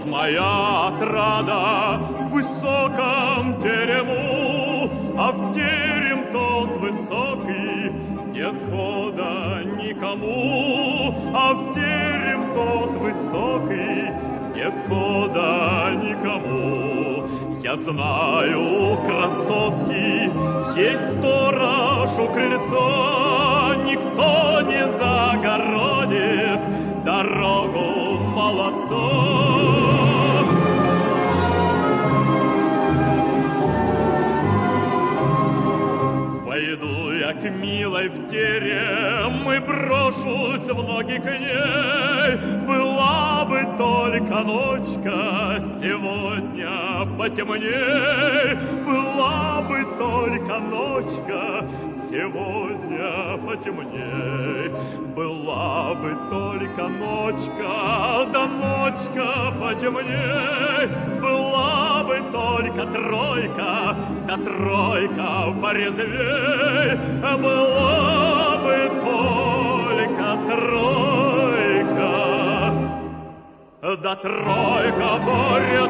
ждет моя отрада в высоком терему, а в терем тот высокий нет хода никому, а в терем тот высокий нет хода никому. Я знаю, красотки, есть сторож у крыльца, никто не загородит дорогу молодцом. К милой в терем и брошусь в ноги к ней. Была бы только ночка сегодня потемней. Была бы только ночка сегодня потемней. Была бы только ночка, да ночка потемней. Была бы только тройка, да тройка порезвей. Была бы только тройка, да тройка порезвей.